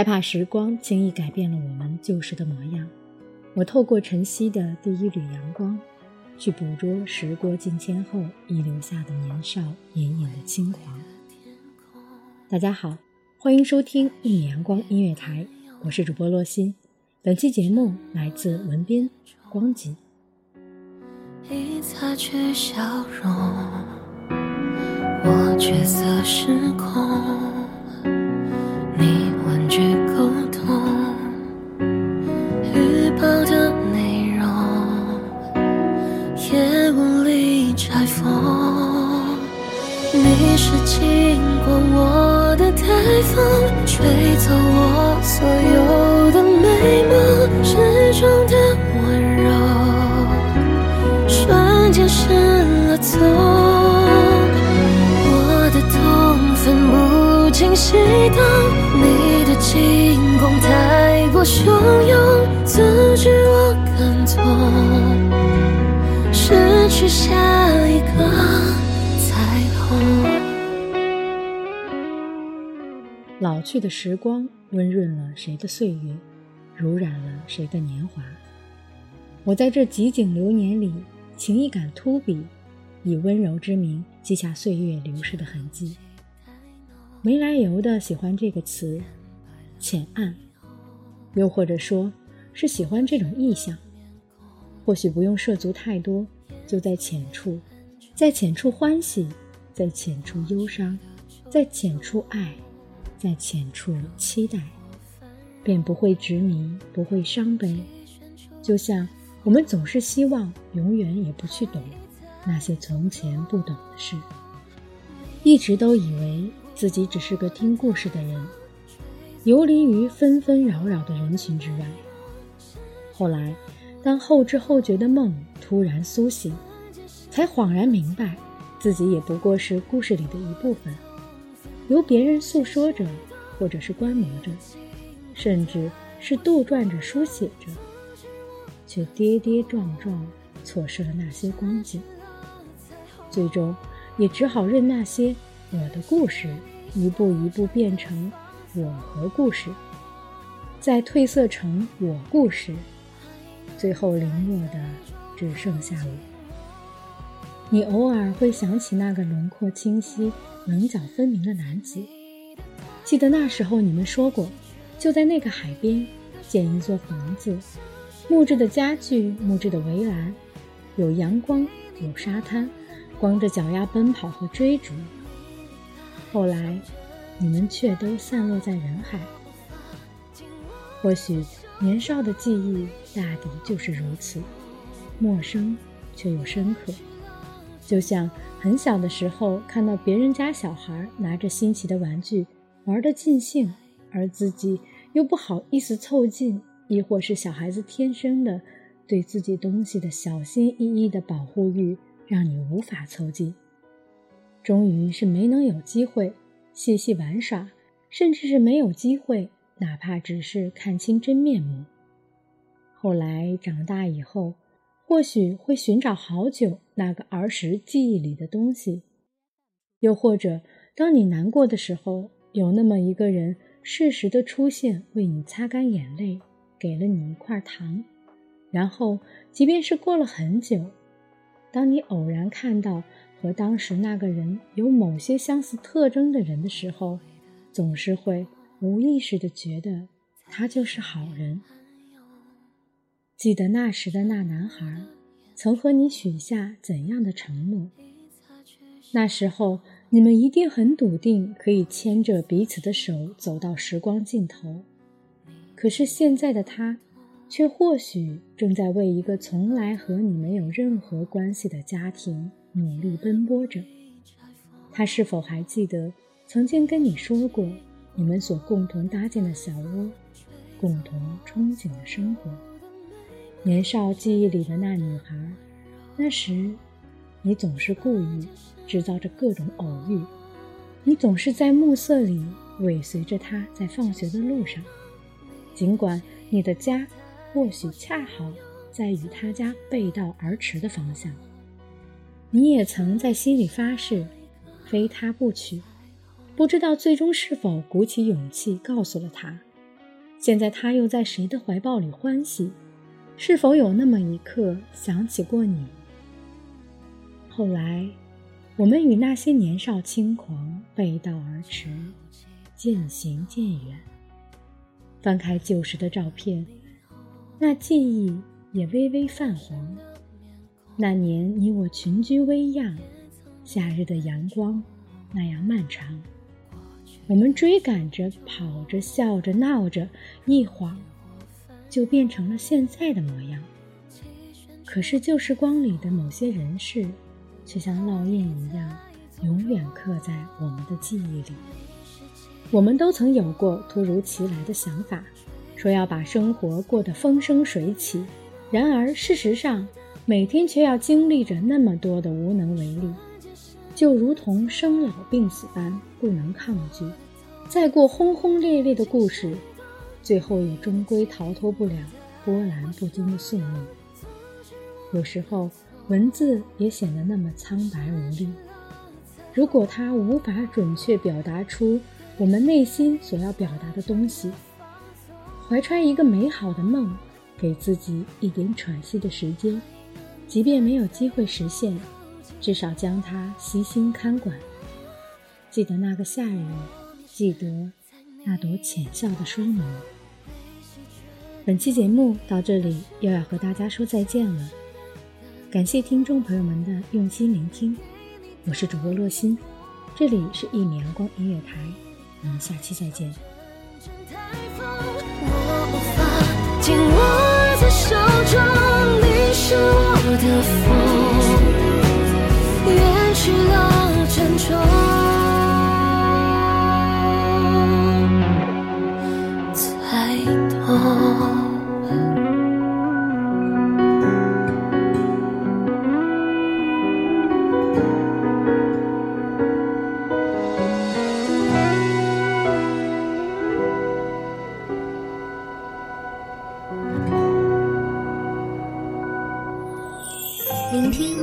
害怕时光轻易改变了我们旧时的模样。我透过晨曦的第一缕阳光，去捕捉时过境迁后遗留下的年少隐隐的轻狂。大家好，欢迎收听一米阳光音乐台，我是主播洛心。本期节目来自文斌、光景。一擦去笑容，我角色失控。你预报的内容，也无力拆封。你是经过我的台风，吹走我所有的美梦，始终的温柔，瞬间失了踪。我的痛分不清西东。你。的进攻太过汹涌，感动，失去下一个彩虹。老去的时光温润了谁的岁月，濡染了谁的年华。我在这几景流年里，情意感突笔，以温柔之名记下岁月流逝的痕迹。没来由的喜欢这个词。浅暗，又或者说，是喜欢这种意象。或许不用涉足太多，就在浅处，在浅处欢喜，在浅处忧伤，在浅处爱，在浅处期待，便不会执迷，不会伤悲。就像我们总是希望永远也不去懂那些从前不懂的事，一直都以为自己只是个听故事的人。游离于纷纷扰扰的人群之外。后来，当后知后觉的梦突然苏醒，才恍然明白，自己也不过是故事里的一部分，由别人诉说着，或者是观摩着，甚至是杜撰着书写着，却跌跌撞撞错失了那些光景。最终，也只好任那些我的故事一步一步变成。我和故事，再褪色成我故事，最后零落的只剩下我。你偶尔会想起那个轮廓清晰、棱角分明的男子，记得那时候你们说过，就在那个海边建一座房子，木质的家具，木质的围栏，有阳光，有沙滩，光着脚丫奔跑和追逐。后来。你们却都散落在人海。或许年少的记忆大抵就是如此，陌生却又深刻。就像很小的时候，看到别人家小孩拿着新奇的玩具玩得尽兴，而自己又不好意思凑近，亦或是小孩子天生的对自己东西的小心翼翼的保护欲，让你无法凑近。终于是没能有机会。细细玩耍，甚至是没有机会，哪怕只是看清真面目。后来长大以后，或许会寻找好久那个儿时记忆里的东西，又或者当你难过的时候，有那么一个人适时的出现，为你擦干眼泪，给了你一块糖，然后即便是过了很久，当你偶然看到。和当时那个人有某些相似特征的人的时候，总是会无意识的觉得他就是好人。记得那时的那男孩，曾和你许下怎样的承诺？那时候你们一定很笃定，可以牵着彼此的手走到时光尽头。可是现在的他，却或许正在为一个从来和你没有任何关系的家庭。努力奔波着，他是否还记得曾经跟你说过，你们所共同搭建的小窝，共同憧憬的生活。年少记忆里的那女孩，那时，你总是故意制造着各种偶遇，你总是在暮色里尾随着她在放学的路上，尽管你的家或许恰好在与她家背道而驰的方向。你也曾在心里发誓，非他不娶，不知道最终是否鼓起勇气告诉了他。现在他又在谁的怀抱里欢喜？是否有那么一刻想起过你？后来，我们与那些年少轻狂背道而驰，渐行渐远。翻开旧时的照片，那记忆也微微泛黄。那年你我群居微漾，夏日的阳光那样漫长，我们追赶着跑着笑着闹着，一晃。就变成了现在的模样。可是旧时光里的某些人事，却像烙印一样，永远刻在我们的记忆里。我们都曾有过突如其来的想法，说要把生活过得风生水起。然而事实上，每天却要经历着那么多的无能为力，就如同生老病死般不能抗拒。再过轰轰烈烈的故事。最后也终归逃脱不了波澜不惊的宿命。有时候，文字也显得那么苍白无力。如果它无法准确表达出我们内心所要表达的东西，怀揣一个美好的梦，给自己一点喘息的时间，即便没有机会实现，至少将它悉心看管。记得那个夏日，记得。那朵浅笑的书名。本期节目到这里又要和大家说再见了，感谢听众朋友们的用心聆听，我是主播洛心，这里是一米阳光音乐台，我们下期再见。聆听